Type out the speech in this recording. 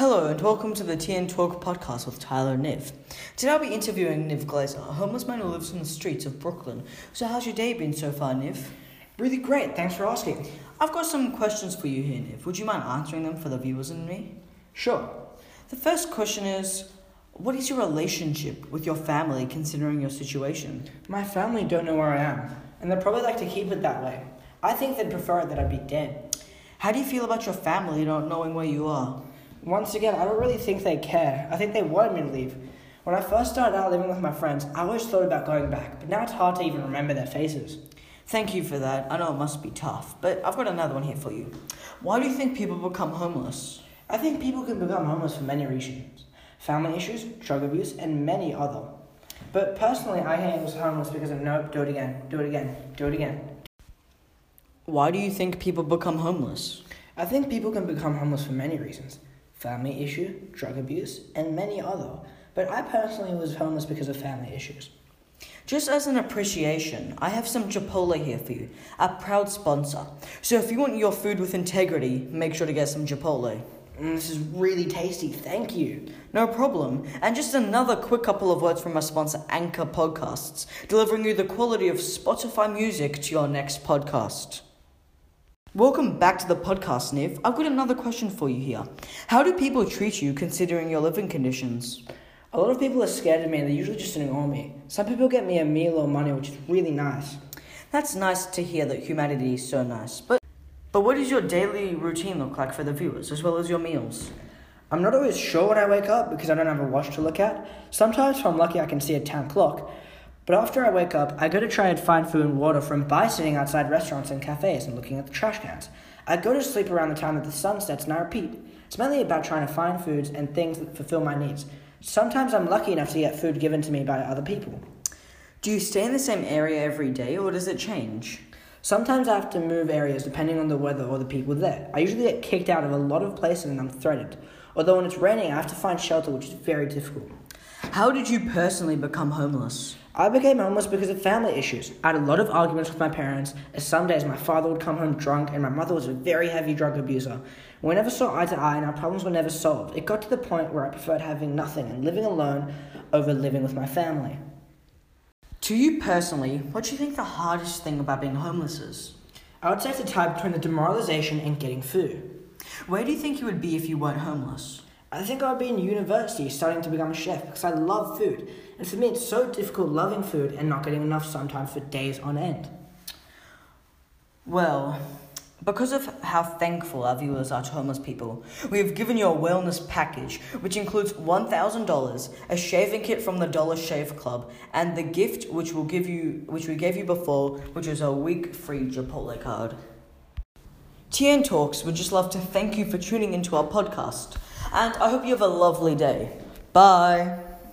Hello and welcome to the TN Talk podcast with Tyler Niv. Today I'll be interviewing Niv Glazer, a homeless man who lives on the streets of Brooklyn. So how's your day been so far, Niv? Really great, thanks for asking. I've got some questions for you here, Niv. Would you mind answering them for the viewers and me? Sure. The first question is, what is your relationship with your family considering your situation? My family don't know where I am, and they'd probably like to keep it that way. I think they'd prefer that I'd be dead. How do you feel about your family not knowing where you are? Once again, I don't really think they care. I think they wanted me to leave. When I first started out living with my friends, I always thought about going back, but now it's hard to even remember their faces. Thank you for that. I know it must be tough, but I've got another one here for you. Why do you think people become homeless? I think people can become homeless for many reasons family issues, drug abuse, and many other. But personally, I hate was homeless because of nope, do it again, do it again, do it again. Why do you think people become homeless? I think people can become homeless for many reasons family issue, drug abuse, and many other. But I personally was homeless because of family issues. Just as an appreciation, I have some Chipotle here for you, a proud sponsor. So if you want your food with integrity, make sure to get some Chipotle. Mm, this is really tasty, thank you. No problem. And just another quick couple of words from our sponsor, Anchor Podcasts, delivering you the quality of Spotify music to your next podcast. Welcome back to the podcast, Niv. I've got another question for you here. How do people treat you considering your living conditions? A lot of people are scared of me and they usually just ignore me. Some people get me a meal or money, which is really nice. That's nice to hear that humanity is so nice. But but what does your daily routine look like for the viewers, as well as your meals? I'm not always sure when I wake up because I don't have a watch to look at. Sometimes, if I'm lucky, I can see a town clock. But after I wake up, I go to try and find food and water from by sitting outside restaurants and cafes and looking at the trash cans. I go to sleep around the time that the sun sets and I repeat. It's mainly about trying to find foods and things that fulfill my needs. Sometimes I'm lucky enough to get food given to me by other people. Do you stay in the same area every day or does it change? Sometimes I have to move areas depending on the weather or the people there. I usually get kicked out of a lot of places and I'm threatened. Although when it's raining, I have to find shelter, which is very difficult. How did you personally become homeless? I became homeless because of family issues. I had a lot of arguments with my parents, as some days my father would come home drunk and my mother was a very heavy drug abuser. We never saw eye to eye and our problems were never solved. It got to the point where I preferred having nothing and living alone over living with my family. To you personally, what do you think the hardest thing about being homeless is? I would say it's the tie between the demoralization and getting food. Where do you think you would be if you weren't homeless? I think I'd be in university starting to become a chef because I love food. And for me, it's so difficult loving food and not getting enough sometimes for days on end. Well, because of how thankful our viewers are to homeless people, we have given you a wellness package which includes $1,000, a shaving kit from the Dollar Shave Club, and the gift which we'll give you which we gave you before, which is a week free Chipotle card. TN Talks would just love to thank you for tuning into our podcast, and I hope you have a lovely day. Bye.